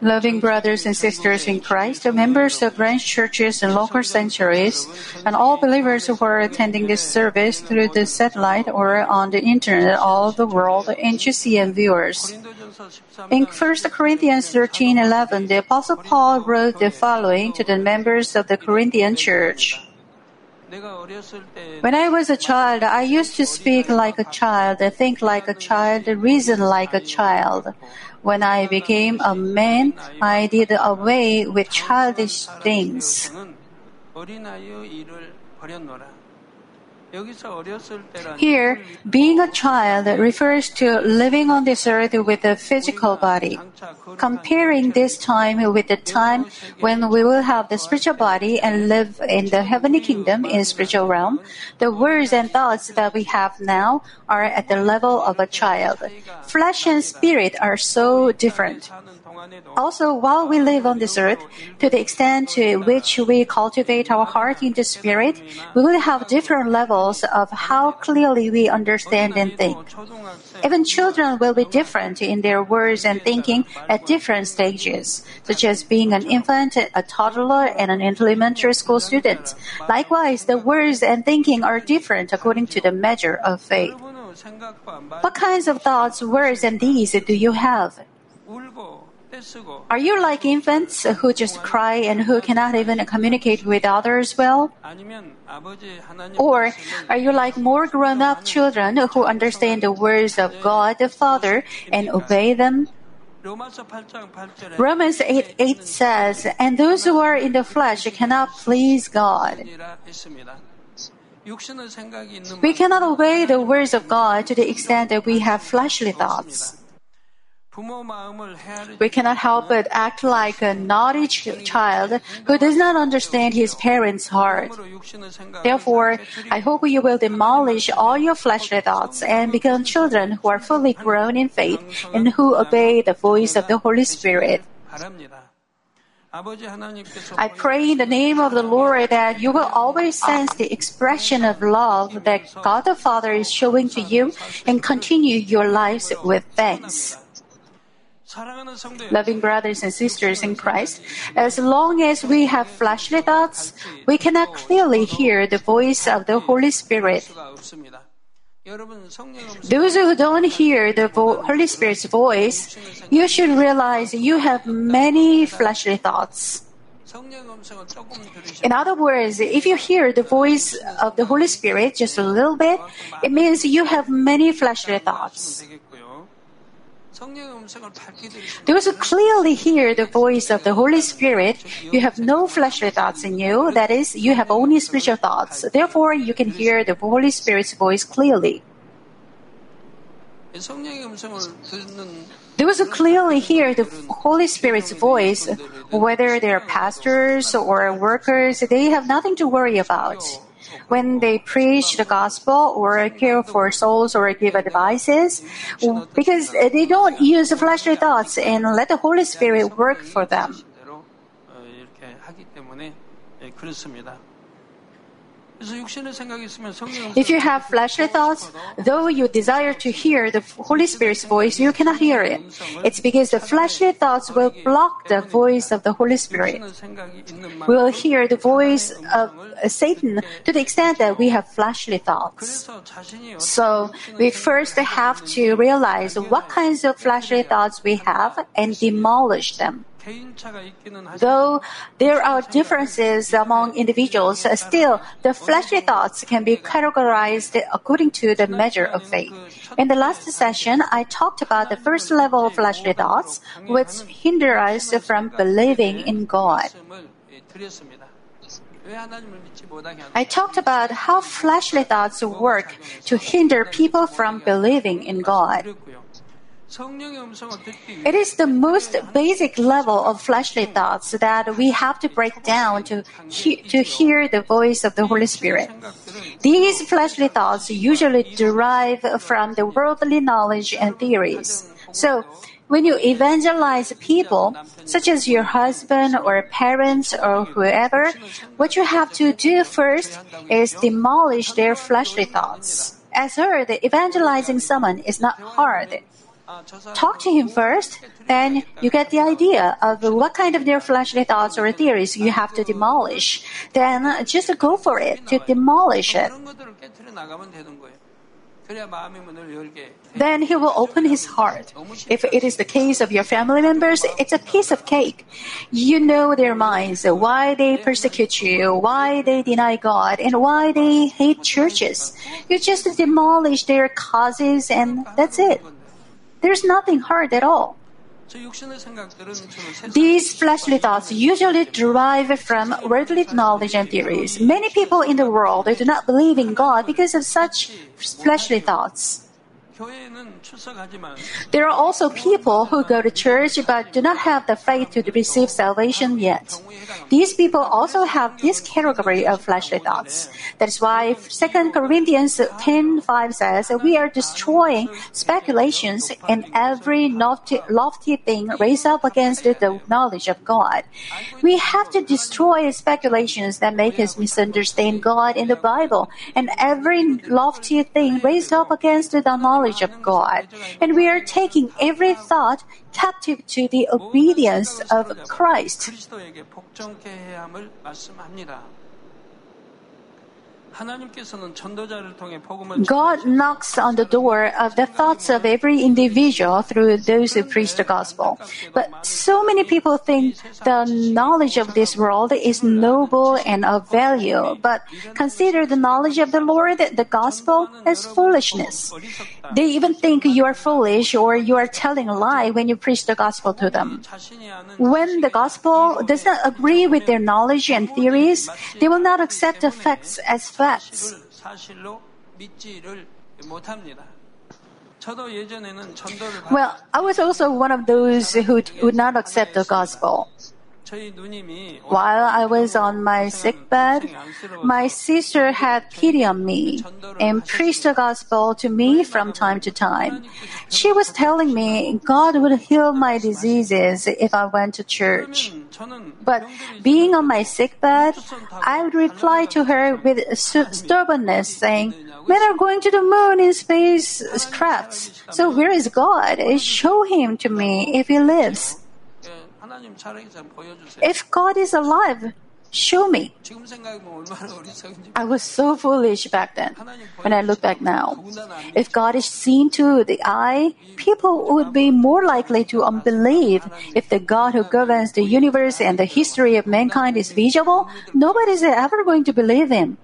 Loving brothers and sisters in Christ, members of branch churches and local sanctuaries, and all believers who are attending this service through the satellite or on the internet all over the world, and GCN viewers. In 1 Corinthians 13:11, the Apostle Paul wrote the following to the members of the Corinthian church. When I was a child, I used to speak like a child, think like a child, reason like a child. When I became a man, I did away with childish things. Here, being a child refers to living on this earth with a physical body. Comparing this time with the time when we will have the spiritual body and live in the heavenly kingdom in spiritual realm, the words and thoughts that we have now are at the level of a child. Flesh and spirit are so different. Also, while we live on this earth, to the extent to which we cultivate our heart in the spirit, we will have different levels of how clearly we understand and think. Even children will be different in their words and thinking at different stages, such as being an infant, a toddler, and an elementary school student. Likewise, the words and thinking are different according to the measure of faith. What kinds of thoughts, words, and deeds do you have? Are you like infants who just cry and who cannot even communicate with others well? Or are you like more grown up children who understand the words of God the Father and obey them? Romans 8 8 says, And those who are in the flesh cannot please God. We cannot obey the words of God to the extent that we have fleshly thoughts. We cannot help but act like a naughty child who does not understand his parents' heart. Therefore, I hope you will demolish all your fleshly thoughts and become children who are fully grown in faith and who obey the voice of the Holy Spirit. I pray in the name of the Lord that you will always sense the expression of love that God the Father is showing to you and continue your lives with thanks. Loving brothers and sisters in Christ, as long as we have fleshly thoughts, we cannot clearly hear the voice of the Holy Spirit. Those who don't hear the vo- Holy Spirit's voice, you should realize you have many fleshly thoughts. In other words, if you hear the voice of the Holy Spirit just a little bit, it means you have many fleshly thoughts. Those who clearly hear the voice of the Holy Spirit, you have no fleshly thoughts in you. That is, you have only spiritual thoughts. Therefore, you can hear the Holy Spirit's voice clearly. Those who clearly hear the Holy Spirit's voice, whether they're pastors or workers, they have nothing to worry about when they preach the gospel or care for souls or give advices because they don't use fleshly thoughts and let the Holy Spirit work for them. If you have fleshly thoughts, though you desire to hear the Holy Spirit's voice, you cannot hear it. It's because the fleshly thoughts will block the voice of the Holy Spirit. We will hear the voice of Satan to the extent that we have fleshly thoughts. So we first have to realize what kinds of fleshly thoughts we have and demolish them. Though there are differences among individuals, still the fleshly thoughts can be categorized according to the measure of faith. In the last session, I talked about the first level of fleshly thoughts, which hinder us from believing in God. I talked about how fleshly thoughts work to hinder people from believing in God. It is the most basic level of fleshly thoughts that we have to break down to, he- to hear the voice of the Holy Spirit. These fleshly thoughts usually derive from the worldly knowledge and theories. So, when you evangelize people, such as your husband or parents or whoever, what you have to do first is demolish their fleshly thoughts. As heard, evangelizing someone is not hard talk to him first, then you get the idea of what kind of their fleshly thoughts or theories you have to demolish. Then just go for it to demolish it. Then he will open his heart. If it is the case of your family members, it's a piece of cake. You know their minds, why they persecute you, why they deny God, and why they hate churches. You just demolish their causes, and that's it. There's nothing hard at all. These fleshly thoughts usually derive from worldly knowledge and theories. Many people in the world do not believe in God because of such fleshly thoughts. There are also people who go to church but do not have the faith to receive salvation yet. These people also have this category of fleshly thoughts. That is why 2 Corinthians 10:5 says, "We are destroying speculations and every lofty, lofty thing raised up against the knowledge of God." We have to destroy speculations that make us misunderstand God in the Bible, and every lofty thing raised up against the knowledge of God. And we are taking every thought captive to the obedience of Christ. God knocks on the door of the thoughts of every individual through those who preach the gospel. But so many people think the knowledge of this world is noble and of value, but consider the knowledge of the Lord, the gospel, as foolishness. They even think you are foolish or you are telling a lie when you preach the gospel to them. When the gospel does not agree with their knowledge and theories, they will not accept the facts as facts facts. Well, I was also one of those who would not accept the gospel. While I was on my sickbed, my sister had pity on me and preached the gospel to me from time to time. She was telling me God would heal my diseases if I went to church. But being on my sickbed, I would reply to her with stubbornness, saying, Men are going to the moon in space crafts. so where is God? Show him to me if he lives. If God is alive, show me. I was so foolish back then. When I look back now, if God is seen to the eye, people would be more likely to unbelieve. If the God who governs the universe and the history of mankind is visible, nobody is ever going to believe him.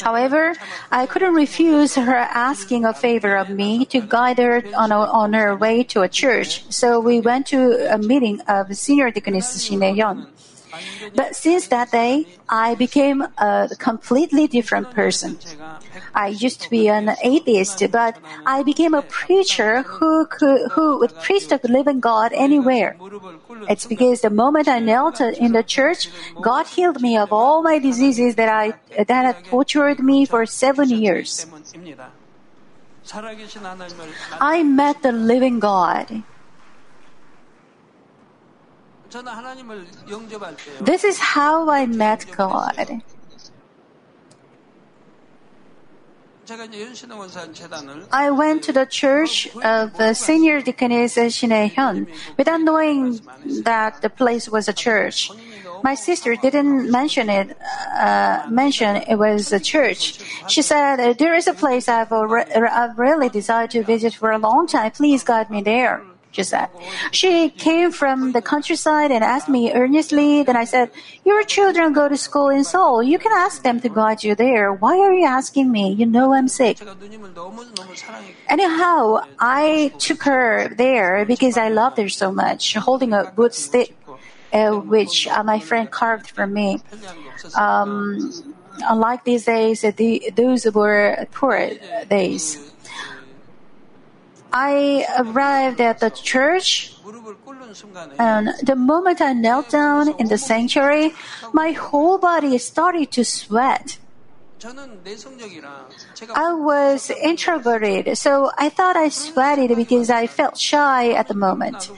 However, I couldn't refuse her asking a favor of me to guide her on, a, on her way to a church. So we went to a meeting of Senior Deaconess Shin Hyun. But since that day, I became a completely different person. I used to be an atheist, but I became a preacher who could, who would preach the living God anywhere. It's because the moment I knelt in the church, God healed me of all my diseases that I that had tortured me for seven years. I met the living God. This is how I met God. I went to the church of the senior deaconess Shinee Hyun without knowing that the place was a church. My sister didn't mention it. Uh, mention it was a church. She said, "There is a place I've, I've really desired to visit for a long time. Please guide me there." Giuseppe. She came from the countryside and asked me earnestly. Then I said, Your children go to school in Seoul. You can ask them to guide you there. Why are you asking me? You know I'm sick. Anyhow, I took her there because I loved her so much, holding a wood stick. Uh, which uh, my friend carved for me. Um, unlike these days, the, those were poor days. I arrived at the church, and the moment I knelt down in the sanctuary, my whole body started to sweat. I was introverted, so I thought I sweated because I felt shy at the moment.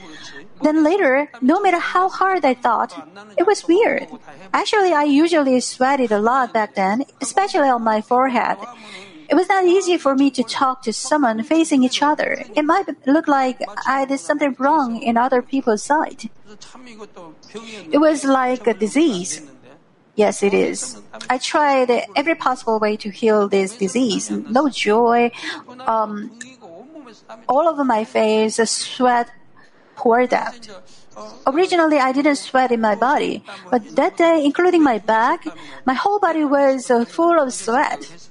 Then later, no matter how hard I thought, it was weird. Actually, I usually sweated a lot back then, especially on my forehead. It was not easy for me to talk to someone facing each other. It might look like I did something wrong in other people's sight. It was like a disease. Yes, it is. I tried every possible way to heal this disease. No joy. Um, all over my face, sweat poured out. Originally, I didn't sweat in my body, but that day, including my back, my whole body was uh, full of sweat.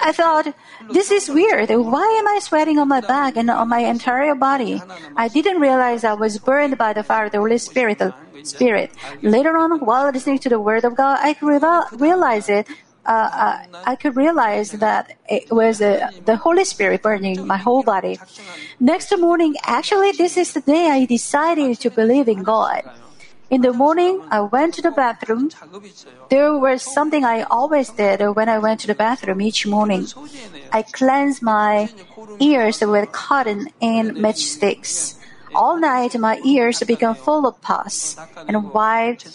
I thought, this is weird. Why am I sweating on my back and on my entire body? I didn't realize I was burned by the fire of the Holy Spirit. Spirit. Later on, while listening to the Word of God, I could realize it. Uh, uh, I could realize that it was uh, the Holy Spirit burning my whole body. Next morning, actually, this is the day I decided to believe in God. In the morning, I went to the bathroom. There was something I always did when I went to the bathroom each morning. I cleansed my ears with cotton and matchsticks. All night, my ears became full of pus, and wiped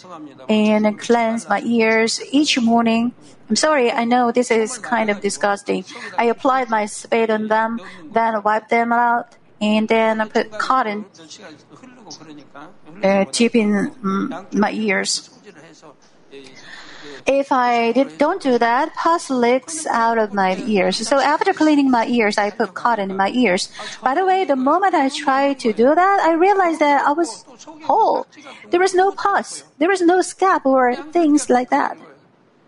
and cleansed my ears each morning. I'm sorry, I know this is kind of disgusting. I applied my spade on them, then wiped them out, and then I put cotton uh, deep in um, my ears. If I did, don't do that, pus leaks out of my ears. So after cleaning my ears, I put cotton in my ears. By the way, the moment I tried to do that, I realized that I was whole. There was no pus. There was no scab or things like that.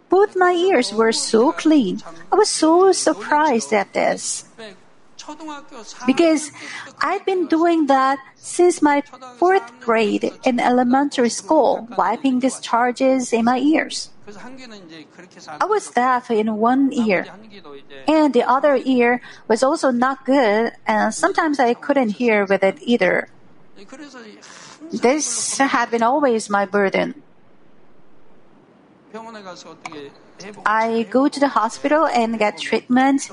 Both my ears were so clean. I was so surprised at this. Because I've been doing that since my fourth grade in elementary school, wiping discharges in my ears. I was deaf in one ear, and the other ear was also not good, and sometimes I couldn't hear with it either. This had been always my burden. I go to the hospital and get treatment.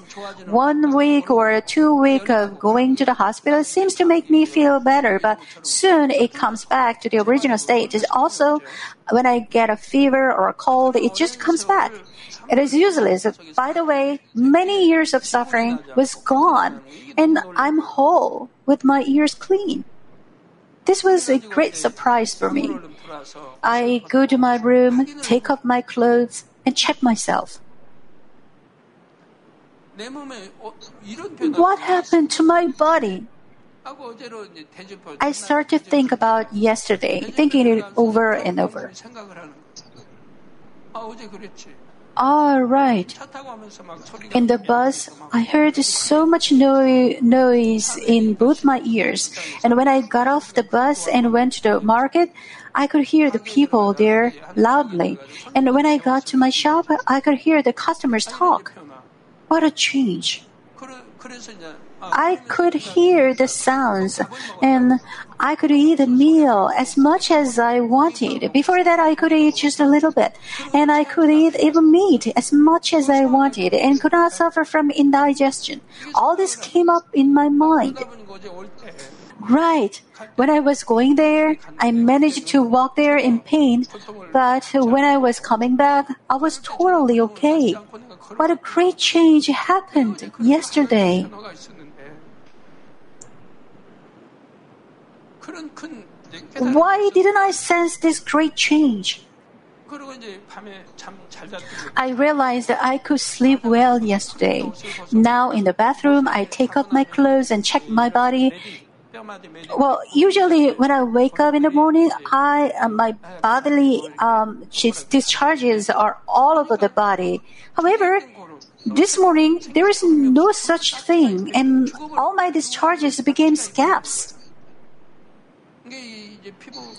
One week or two week of going to the hospital seems to make me feel better, but soon it comes back to the original state. It's also, when I get a fever or a cold, it just comes back. It is useless. By the way, many years of suffering was gone, and I'm whole with my ears clean. This was a great surprise for me. I go to my room, take off my clothes, and check myself. What happened to my body? I start to think about yesterday, thinking it over and over. All right. In the bus, I heard so much noise in both my ears. And when I got off the bus and went to the market, I could hear the people there loudly. And when I got to my shop, I could hear the customers talk. What a change! I could hear the sounds and I could eat a meal as much as I wanted. Before that, I could eat just a little bit and I could eat even meat as much as I wanted and could not suffer from indigestion. All this came up in my mind. Right. When I was going there, I managed to walk there in pain, but when I was coming back, I was totally okay. What a great change happened yesterday. Why didn't I sense this great change? I realized that I could sleep well yesterday. Now in the bathroom, I take off my clothes and check my body. Well, usually when I wake up in the morning, I uh, my bodily um, discharges are all over the body. However, this morning there is no such thing, and all my discharges became scabs.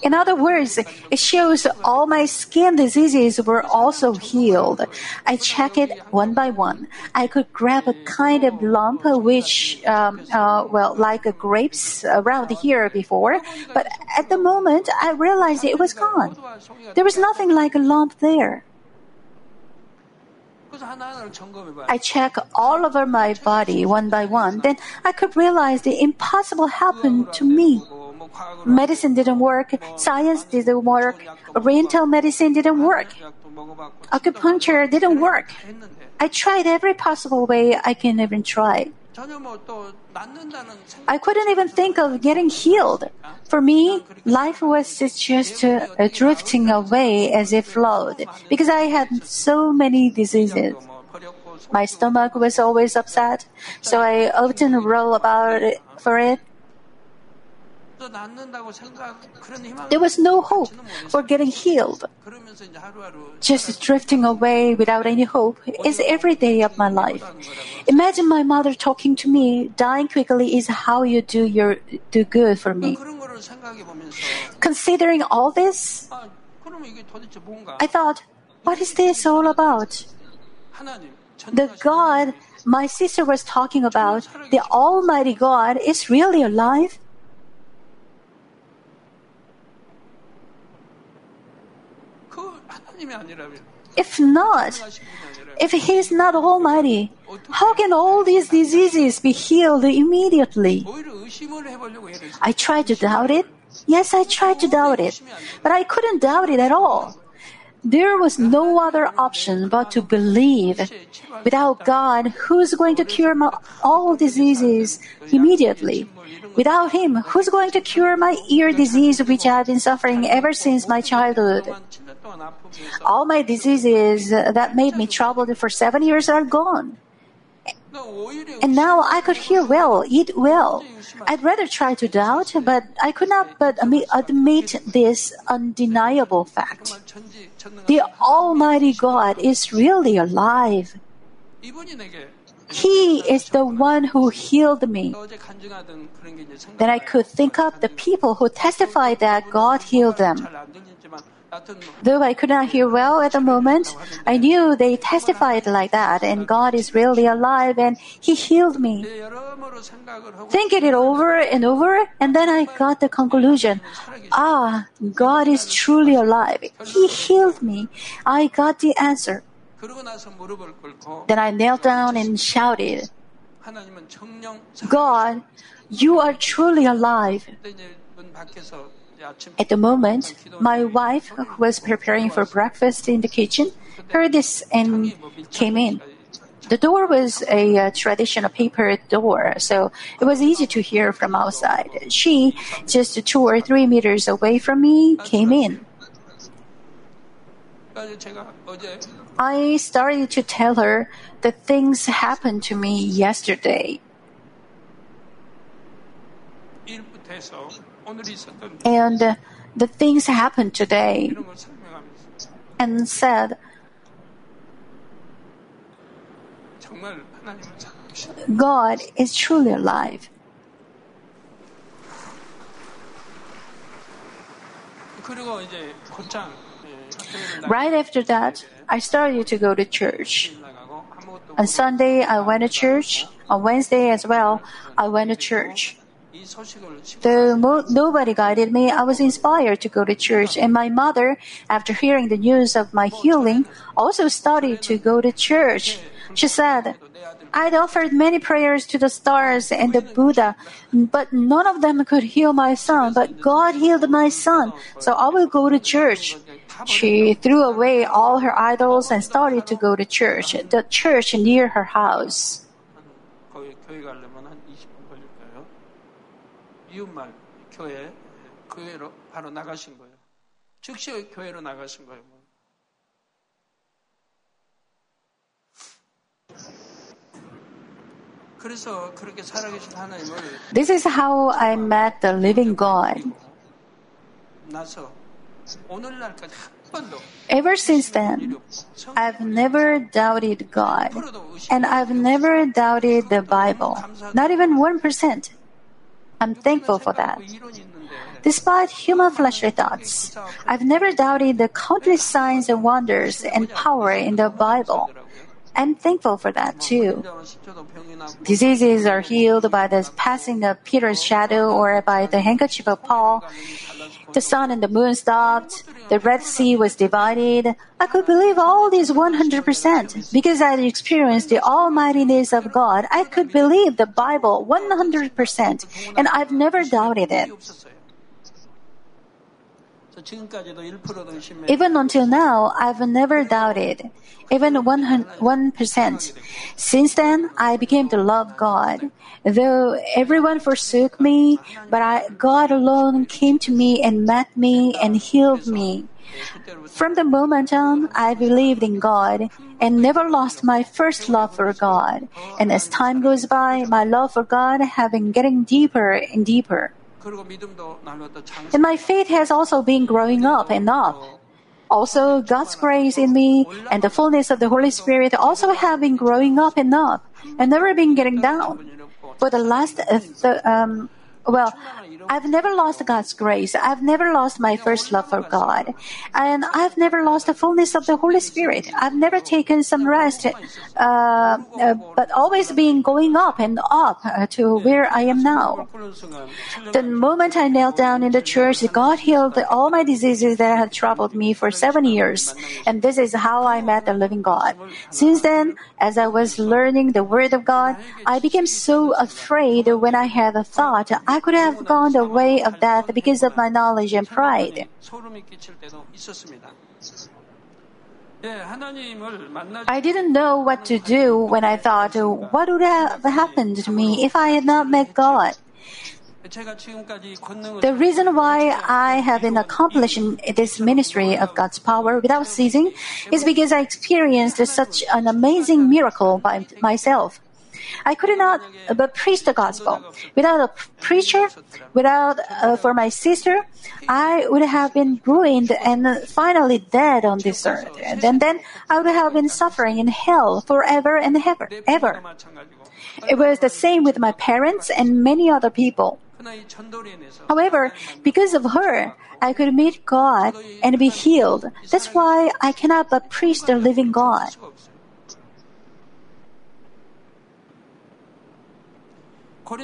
In other words, it shows all my skin diseases were also healed. I check it one by one. I could grab a kind of lump which, um, uh, well, like a grapes around here before, but at the moment I realized it was gone. There was nothing like a lump there. I check all over my body one by one, then I could realize the impossible happened to me. Medicine didn't work, science didn't work, oriental medicine didn't work, acupuncture didn't work. I tried every possible way I can even try. I couldn't even think of getting healed. For me, life was just uh, drifting away as it flowed because I had so many diseases. My stomach was always upset, so I often roll about it for it. There was no hope for getting healed. Just drifting away without any hope is every day of my life. Imagine my mother talking to me, dying quickly is how you do your do good for me. Considering all this, I thought, what is this all about? The God my sister was talking about, the Almighty God, is really alive? If not, if He is not Almighty, how can all these diseases be healed immediately? I tried to doubt it. Yes, I tried to doubt it, but I couldn't doubt it at all. There was no other option but to believe. Without God, who's going to cure my all diseases immediately? Without Him, who's going to cure my ear disease, which I've been suffering ever since my childhood? All my diseases that made me troubled for seven years are gone. And now I could hear well, eat well. I'd rather try to doubt, but I could not but admit this undeniable fact. The Almighty God is really alive. He is the one who healed me. Then I could think of the people who testified that God healed them. Though I could not hear well at the moment, I knew they testified like that, and God is really alive, and He healed me. Thinking it over and over, and then I got the conclusion Ah, God is truly alive. He healed me. I got the answer. Then I knelt down and shouted, God, you are truly alive. At the moment, my wife, who was preparing for breakfast in the kitchen, heard this and came in. The door was a, a traditional paper door, so it was easy to hear from outside. She, just two or three meters away from me, came in. I started to tell her that things happened to me yesterday and the things happened today and said, God is truly alive. Right after that, I started to go to church. On Sunday, I went to church. On Wednesday as well, I went to church. Though nobody guided me, I was inspired to go to church. And my mother, after hearing the news of my healing, also started to go to church. She said, I'd offered many prayers to the stars and the Buddha, but none of them could heal my son, but God healed my son, so I will go to church. She threw away all her idols and started to go to church, the church near her house. 이웃말 교회 교회로 바로 나가신 거예요. 즉시 교회로 나가신 거예요. 그래서 그렇게 살아계신 하나님을 This is how I met the living God. 나서 오늘날까지 한 번도 Ever since then, I've never doubted God, and I've never doubted the Bible, not even 1%. I'm thankful for that. Despite human fleshly thoughts, I've never doubted the countless signs and wonders and power in the Bible. I'm thankful for that too. Diseases are healed by the passing of Peter's shadow or by the handkerchief of Paul. The sun and the moon stopped. The Red Sea was divided. I could believe all these 100% because I had experienced the almightiness of God. I could believe the Bible 100% and I've never doubted it. Even until now, I've never doubted, even 100%. Since then, I became to love God. Though everyone forsook me, but I, God alone came to me and met me and healed me. From the moment on, I believed in God and never lost my first love for God. And as time goes by, my love for God have been getting deeper and deeper. And my faith has also been growing up and up. Also, God's grace in me and the fullness of the Holy Spirit also have been growing up and up and never been getting down. For the last, uh, the, um, well, I've never lost God's grace. I've never lost my first love for God. And I've never lost the fullness of the Holy Spirit. I've never taken some rest, uh, uh, but always been going up and up uh, to where I am now. The moment I knelt down in the church, God healed all my diseases that had troubled me for seven years. And this is how I met the living God. Since then, as I was learning the Word of God, I became so afraid when I had a thought I could have gone the way of death because of my knowledge and pride. I didn't know what to do when I thought, what would have happened to me if I had not met God? The reason why I have been accomplishing this ministry of God's power without ceasing is because I experienced such an amazing miracle by myself. I could not but preach the gospel. Without a preacher, without uh, for my sister, I would have been ruined and finally dead on this earth. And then I would have been suffering in hell forever and ever. ever. It was the same with my parents and many other people. However, because of her, I could meet God and be healed. That's why I cannot but preach the living God. 2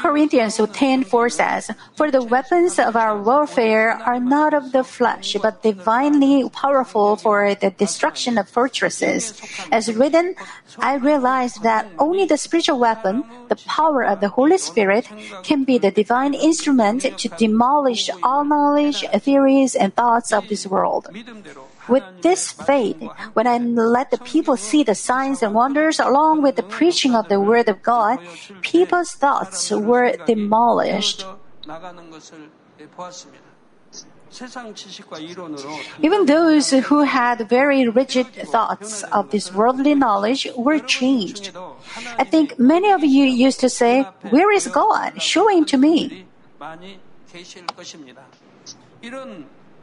Corinthians 10:4 says, For the weapons of our warfare are not of the flesh, but divinely powerful for the destruction of fortresses. As written, I realized that only the spiritual weapon, the power of the Holy Spirit, can be the divine instrument to demolish all knowledge, theories, and thoughts of this world. With this faith, when I let the people see the signs and wonders along with the preaching of the Word of God, people's thoughts were demolished. Even those who had very rigid thoughts of this worldly knowledge were changed. I think many of you used to say, Where is God? Show him to me.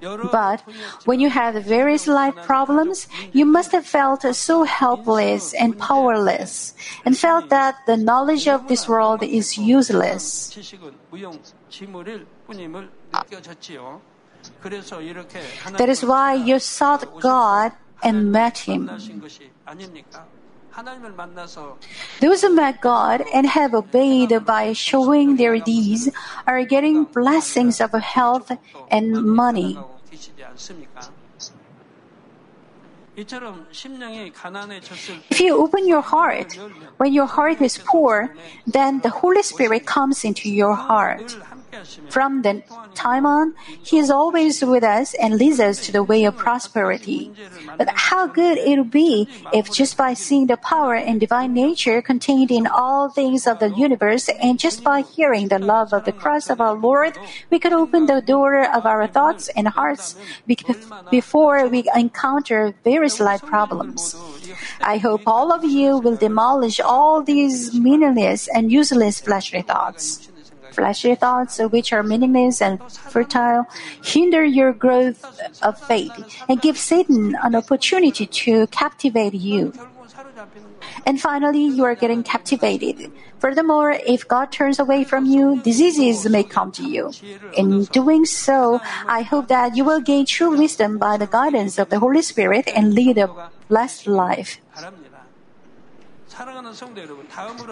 But when you had various life problems, you must have felt so helpless and powerless, and felt that the knowledge of this world is useless. That is why you sought God and met Him. Those who met God and have obeyed by showing their deeds are getting blessings of health and money. If you open your heart, when your heart is poor, then the Holy Spirit comes into your heart. From that time on, He is always with us and leads us to the way of prosperity. But how good it would be if just by seeing the power and divine nature contained in all things of the universe and just by hearing the love of the cross of our Lord, we could open the door of our thoughts and hearts before we encounter various life problems. I hope all of you will demolish all these meaningless and useless fleshly thoughts fleshly thoughts, which are meaningless and fertile, hinder your growth of faith and give Satan an opportunity to captivate you. And finally, you are getting captivated. Furthermore, if God turns away from you, diseases may come to you. In doing so, I hope that you will gain true wisdom by the guidance of the Holy Spirit and lead a blessed life.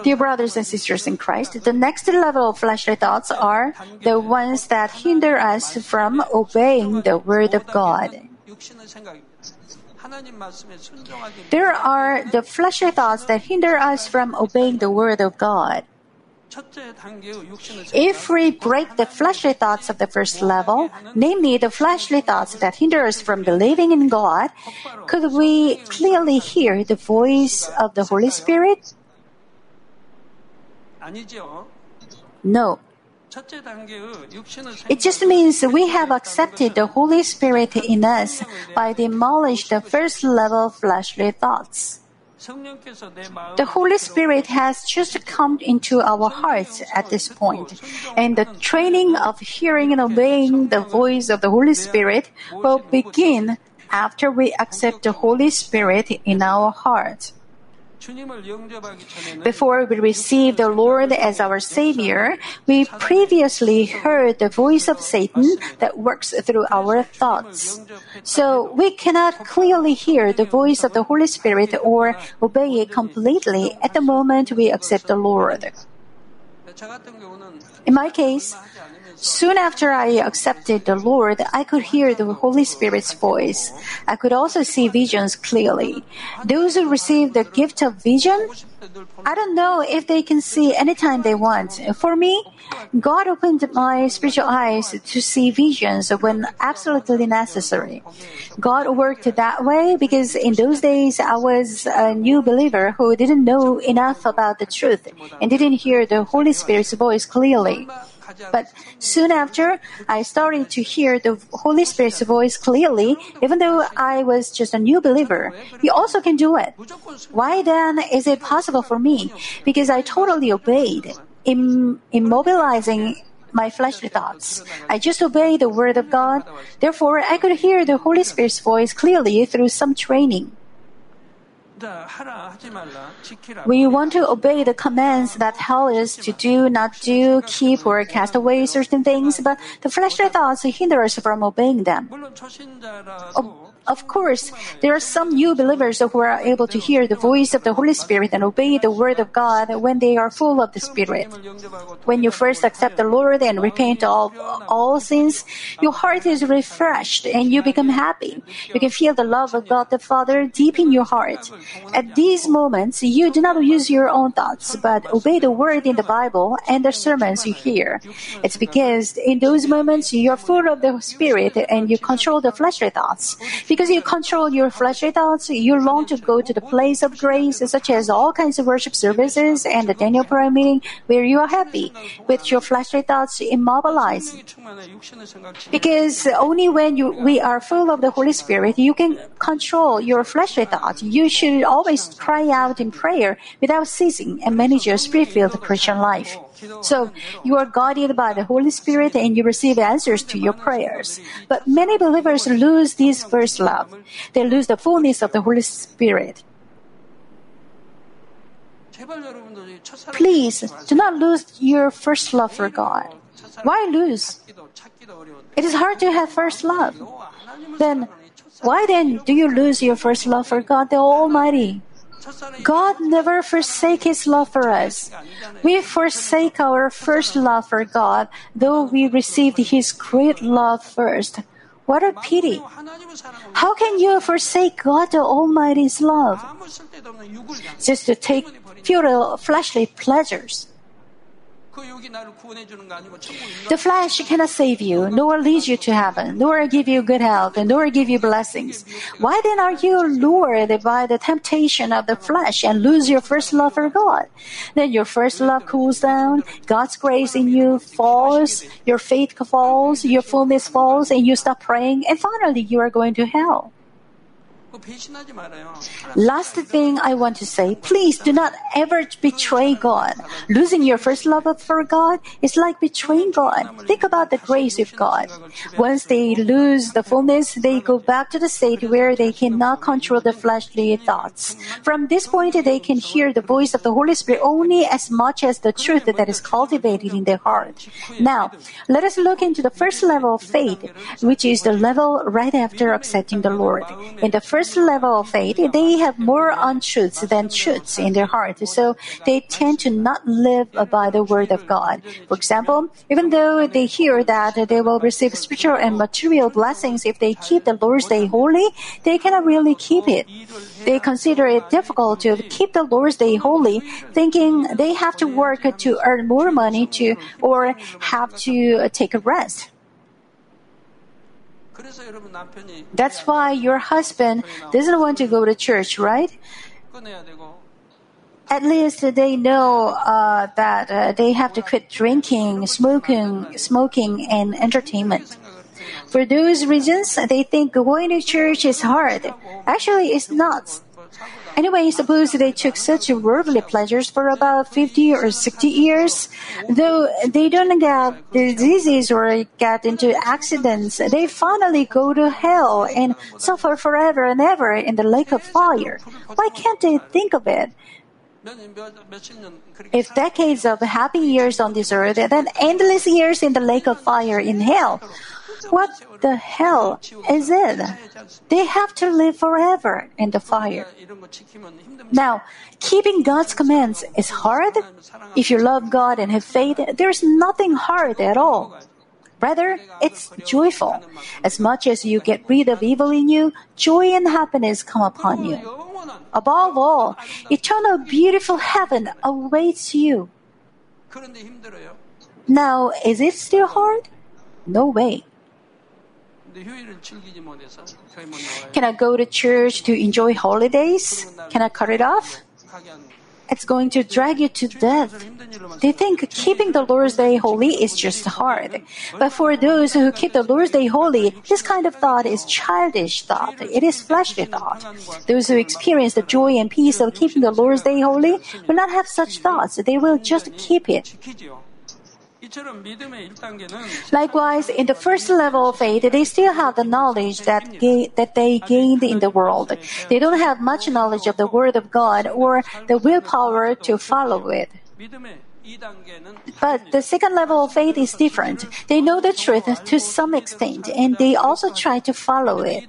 Dear brothers and sisters in Christ, the next level of fleshly thoughts are the ones that hinder us from obeying the Word of God. There are the fleshly thoughts that hinder us from obeying the Word of God. If we break the fleshly thoughts of the first level, namely the fleshly thoughts that hinder us from believing in God, could we clearly hear the voice of the Holy Spirit? No. It just means we have accepted the Holy Spirit in us by demolishing the first level fleshly thoughts. The Holy Spirit has just come into our hearts at this point, and the training of hearing and obeying the voice of the Holy Spirit will begin after we accept the Holy Spirit in our heart. Before we receive the Lord as our Savior, we previously heard the voice of Satan that works through our thoughts. So we cannot clearly hear the voice of the Holy Spirit or obey it completely at the moment we accept the Lord. In my case, Soon after I accepted the Lord, I could hear the Holy Spirit's voice. I could also see visions clearly. Those who receive the gift of vision, I don't know if they can see anytime they want. For me, God opened my spiritual eyes to see visions when absolutely necessary. God worked that way because in those days I was a new believer who didn't know enough about the truth and didn't hear the Holy Spirit's voice clearly. But soon after, I started to hear the Holy Spirit's voice clearly, even though I was just a new believer. He also can do it. Why then is it possible for me? Because I totally obeyed, Im- immobilizing my fleshly thoughts. I just obeyed the word of God. Therefore, I could hear the Holy Spirit's voice clearly through some training. We want to obey the commands that tell us to do, not do, keep, or cast away certain things, but the fleshly thoughts hinder us from obeying them. Of course, there are some new believers who are able to hear the voice of the Holy Spirit and obey the Word of God when they are full of the Spirit. When you first accept the Lord and repent of all sins, your heart is refreshed and you become happy. You can feel the love of God the Father deep in your heart. At these moments, you do not use your own thoughts, but obey the Word in the Bible and the sermons you hear. It's because in those moments you are full of the Spirit and you control the fleshly thoughts. Because you control your fleshly thoughts, you long to go to the place of grace, such as all kinds of worship services and the Daniel prayer meeting, where you are happy, with your fleshly thoughts immobilized. Because only when you, we are full of the Holy Spirit, you can control your fleshly thoughts. You should always cry out in prayer without ceasing and manage your spirit-filled Christian life. So you are guided by the Holy Spirit and you receive answers to your prayers. But many believers lose this first love. They lose the fullness of the Holy Spirit. Please do not lose your first love for God. Why lose? It is hard to have first love. Then, why then do you lose your first love for God the Almighty? God never forsake His love for us. We forsake our first love for God, though we received His great love first. What a pity! How can you forsake God the Almighty's love just to take futile fleshly pleasures? The flesh cannot save you, nor lead you to heaven, nor give you good health, and nor give you blessings. Why then are you lured by the temptation of the flesh and lose your first love for God? Then your first love cools down, God's grace in you falls, your faith falls, your fullness falls, and you stop praying, and finally you are going to hell. Last thing I want to say, please do not ever betray God. Losing your first love for God is like betraying God. Think about the grace of God. Once they lose the fullness, they go back to the state where they cannot control the fleshly thoughts. From this point, they can hear the voice of the Holy Spirit only as much as the truth that is cultivated in their heart. Now, let us look into the first level of faith, which is the level right after accepting the Lord. In the first first level of faith, they have more untruths than truths in their heart, so they tend to not live by the word of God. For example, even though they hear that they will receive spiritual and material blessings if they keep the Lord's Day holy, they cannot really keep it. They consider it difficult to keep the Lord's Day holy, thinking they have to work to earn more money to or have to take a rest. That's why your husband doesn't want to go to church, right? At least they know uh, that uh, they have to quit drinking, smoking, smoking, and entertainment. For those reasons, they think going to church is hard. Actually, it's not. Anyway, suppose they took such worldly pleasures for about 50 or 60 years, though they don't get diseases or get into accidents, they finally go to hell and suffer forever and ever in the lake of fire. Why can't they think of it? If decades of happy years on this earth, and then endless years in the lake of fire in hell, what the hell is it? They have to live forever in the fire. Now, keeping God's commands is hard. If you love God and have faith, there's nothing hard at all. Rather, it's joyful. As much as you get rid of evil in you, joy and happiness come upon you. Above all, eternal beautiful heaven awaits you. Now, is it still hard? No way. Can I go to church to enjoy holidays? Can I cut it off? It's going to drag you to death. They think keeping the Lord's Day holy is just hard. But for those who keep the Lord's Day holy, this kind of thought is childish thought. It is fleshly thought. Those who experience the joy and peace of keeping the Lord's Day holy will not have such thoughts. They will just keep it. Likewise, in the first level of faith, they still have the knowledge that, ga- that they gained in the world. They don't have much knowledge of the Word of God or the willpower to follow it. But the second level of faith is different. They know the truth to some extent and they also try to follow it.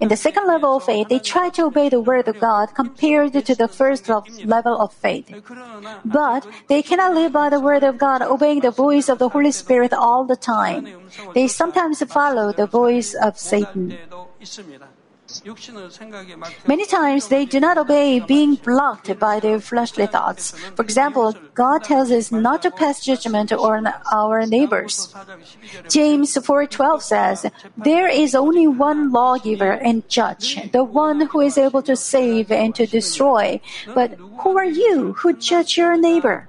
In the second level of faith, they try to obey the word of God compared to the first level of faith. But they cannot live by the word of God, obeying the voice of the Holy Spirit all the time. They sometimes follow the voice of Satan. Many times they do not obey, being blocked by their fleshly thoughts. For example, God tells us not to pass judgment on our neighbors. James 4:12 says, "There is only one lawgiver and judge, the one who is able to save and to destroy. But who are you who judge your neighbor?"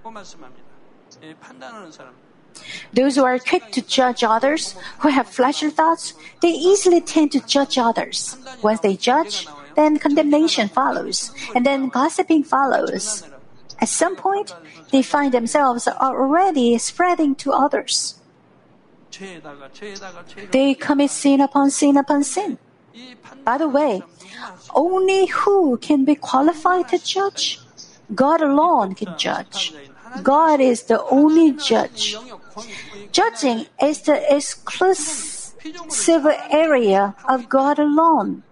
Those who are quick to judge others, who have fleshly thoughts, they easily tend to judge others. Once they judge, then condemnation follows, and then gossiping follows. At some point, they find themselves already spreading to others. They commit sin upon sin upon sin. By the way, only who can be qualified to judge? God alone can judge. God is the only judge. Judging is the exclusive area of God alone.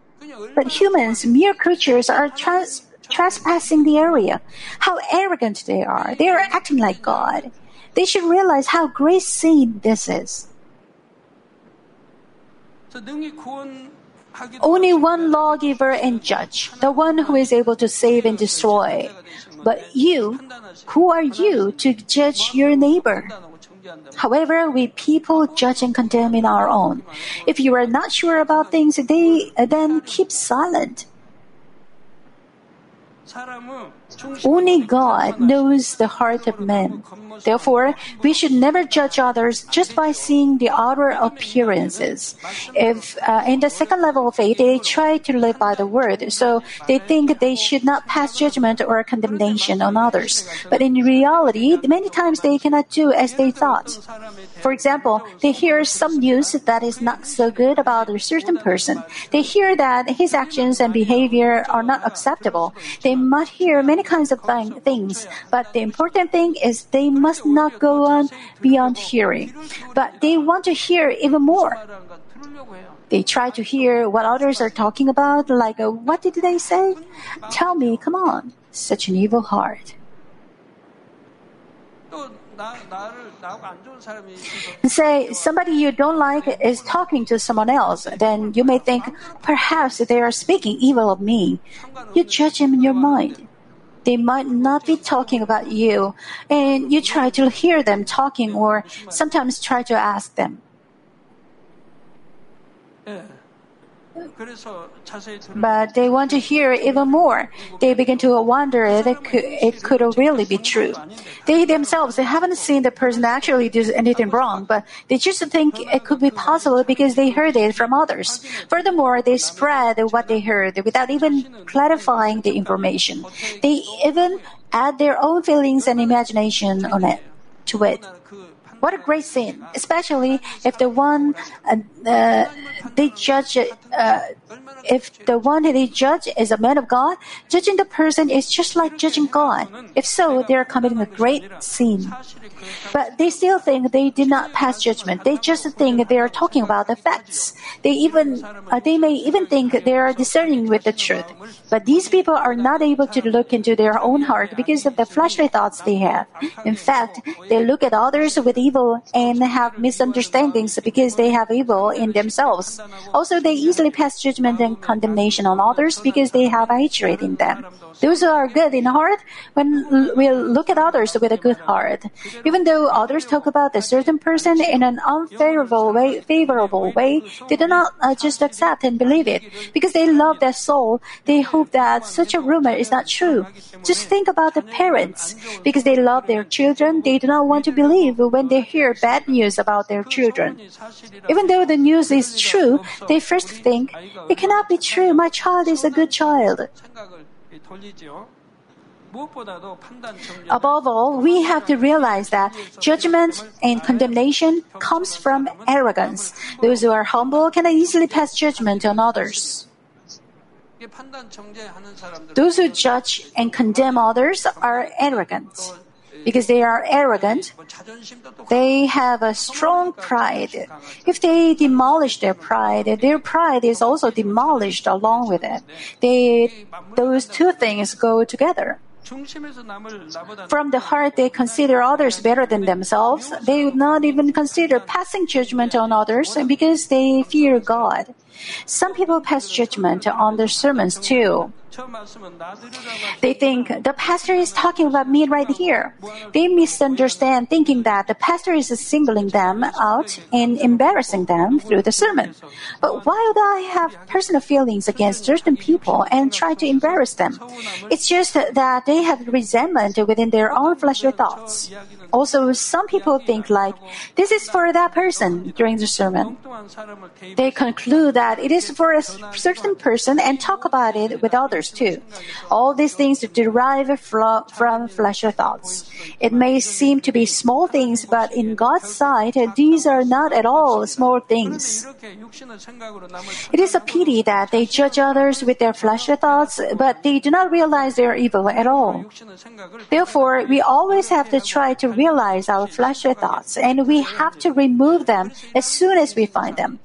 But humans, mere creatures, are trans- trespassing the area. How arrogant they are. They are acting like God. They should realize how great sin this is. Only one lawgiver and judge, the one who is able to save and destroy. But you, who are you to judge your neighbor? However, we people judge and condemn in our own. If you are not sure about things, they then keep silent. Only God knows the heart of man. Therefore, we should never judge others just by seeing the outer appearances. If uh, in the second level of faith they try to live by the word, so they think they should not pass judgment or condemnation on others. But in reality, many times they cannot do as they thought. For example, they hear some news that is not so good about a certain person. They hear that his actions and behavior are not acceptable. They might hear many kinds of things, but the important thing is they must not go on beyond hearing. But they want to hear even more. They try to hear what others are talking about, like, uh, what did they say? Tell me, come on. Such an evil heart. Say somebody you don't like is talking to someone else, then you may think, perhaps they are speaking evil of me. You judge him in your mind. They might not be talking about you, and you try to hear them talking or sometimes try to ask them. Uh. But they want to hear even more. They begin to wonder if it could, it could really be true. They themselves they haven't seen the person actually do anything wrong, but they just think it could be possible because they heard it from others. Furthermore, they spread what they heard without even clarifying the information. They even add their own feelings and imagination on it to it. What a great sin, especially if the one uh, uh, they judge uh, if the one they judge is a man of God, judging the person is just like judging God. If so, they are committing a great sin. But they still think they did not pass judgment. They just think they are talking about the facts. They even uh, they may even think they are discerning with the truth. But these people are not able to look into their own heart because of the fleshly thoughts they have. In fact, they look at others with evil and have misunderstandings because they have evil in themselves. Also, they easily pass judgment and condemnation on others because they have hatred in them. Those who are good in heart when we look at others with a good heart. Even though others talk about a certain person in an unfavorable way, favorable way, they do not uh, just accept and believe it because they love their soul. They hope that such a rumor is not true. Just think about the parents because they love their children. They do not want to believe when they hear bad news about their children. Even though the news is true, they first think, it cannot be true, my child is a good child. Above all, we have to realize that judgment and condemnation comes from arrogance. Those who are humble can easily pass judgment on others. Those who judge and condemn others are arrogant because they are arrogant, they have a strong pride. If they demolish their pride, their pride is also demolished along with it. They, those two things go together. From the heart, they consider others better than themselves. They would not even consider passing judgment on others because they fear God. Some people pass judgment on their sermons too. They think the pastor is talking about me right here. They misunderstand, thinking that the pastor is singling them out and embarrassing them through the sermon. But why do I have personal feelings against certain people and try to embarrass them? It's just that they have resentment within their own fleshly thoughts. Also, some people think like, this is for that person during the sermon. They conclude that it is for a certain person and talk about it with others verse All these things derive from, from fleshly thoughts. It may seem to be small things, but in God's sight, these are not at all small things. It is a pity that they judge others with their fleshly thoughts, but they do not realize they are evil at all. Therefore, we always have to try to realize our fleshly thoughts, and we have to remove them as soon as we find them.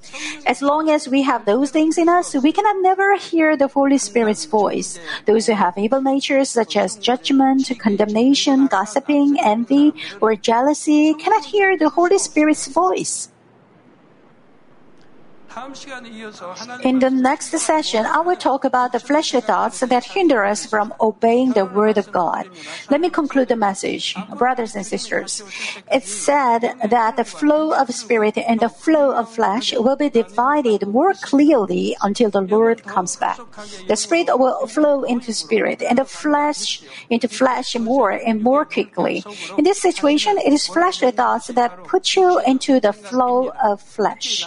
As long as we have those things in us, we cannot never hear the Holy Spirit's voice. Hmm. Those who have evil natures such as hmm. judgment, condemnation, gossiping, envy, or jealousy cannot hear the Holy Spirit's voice. In the next session, I will talk about the fleshly thoughts that hinder us from obeying the Word of God. Let me conclude the message. Brothers and sisters, it's said that the flow of spirit and the flow of flesh will be divided more clearly until the Lord comes back. The spirit will flow into spirit and the flesh into flesh more and more quickly. In this situation, it is fleshly thoughts that put you into the flow of flesh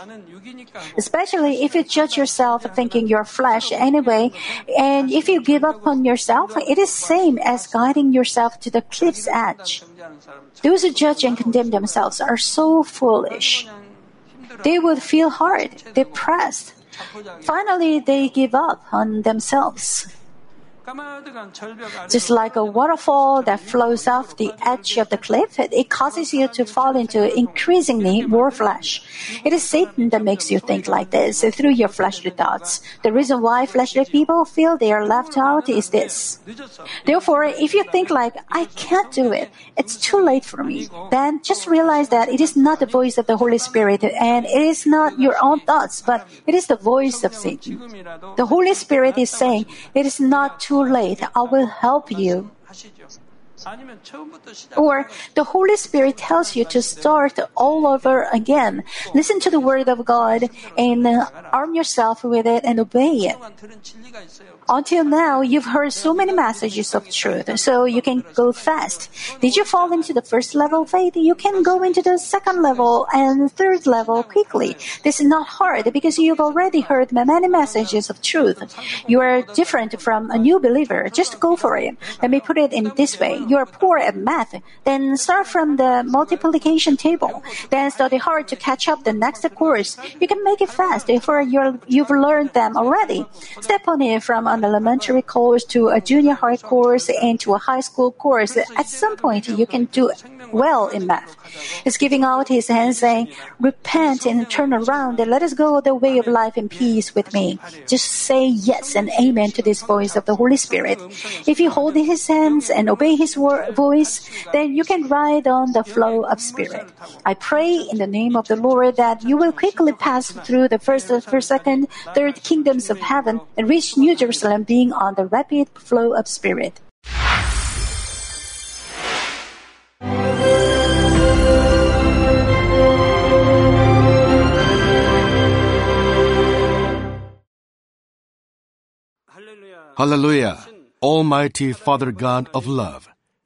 especially if you judge yourself thinking your flesh anyway, and if you give up on yourself, it is same as guiding yourself to the cliff's edge. Those who judge and condemn themselves are so foolish. They would feel hard, depressed. Finally, they give up on themselves. Just like a waterfall that flows off the edge of the cliff, it causes you to fall into increasingly more flesh. It is Satan that makes you think like this uh, through your fleshly thoughts. The reason why fleshly people feel they are left out is this. Therefore, if you think like, I can't do it, it's too late for me, then just realize that it is not the voice of the Holy Spirit and it is not your own thoughts, but it is the voice of Satan. The Holy Spirit is saying, it is not too late. I will help you. Or the Holy Spirit tells you to start all over again. Listen to the Word of God and arm yourself with it and obey it. Until now, you've heard so many messages of truth, so you can go fast. Did you fall into the first level of faith? You can go into the second level and third level quickly. This is not hard because you've already heard many messages of truth. You are different from a new believer. Just go for it. Let me put it in this way. You are poor at math. Then start from the multiplication table. Then study hard to catch up the next course. You can make it fast if you've learned them already. Step on it from an elementary course to a junior high course and to a high school course. At some point, you can do well in math. He's giving out his hand saying, repent and turn around and let us go the way of life in peace with me. Just say yes and amen to this voice of the Holy Spirit. If you hold his hands and obey his voice, then you can ride on the flow of spirit. I pray in the name of the Lord that you will quickly pass through the first, first, second, third kingdoms of heaven and reach New Jerusalem being on the rapid flow of spirit. Hallelujah. Almighty Father God of love.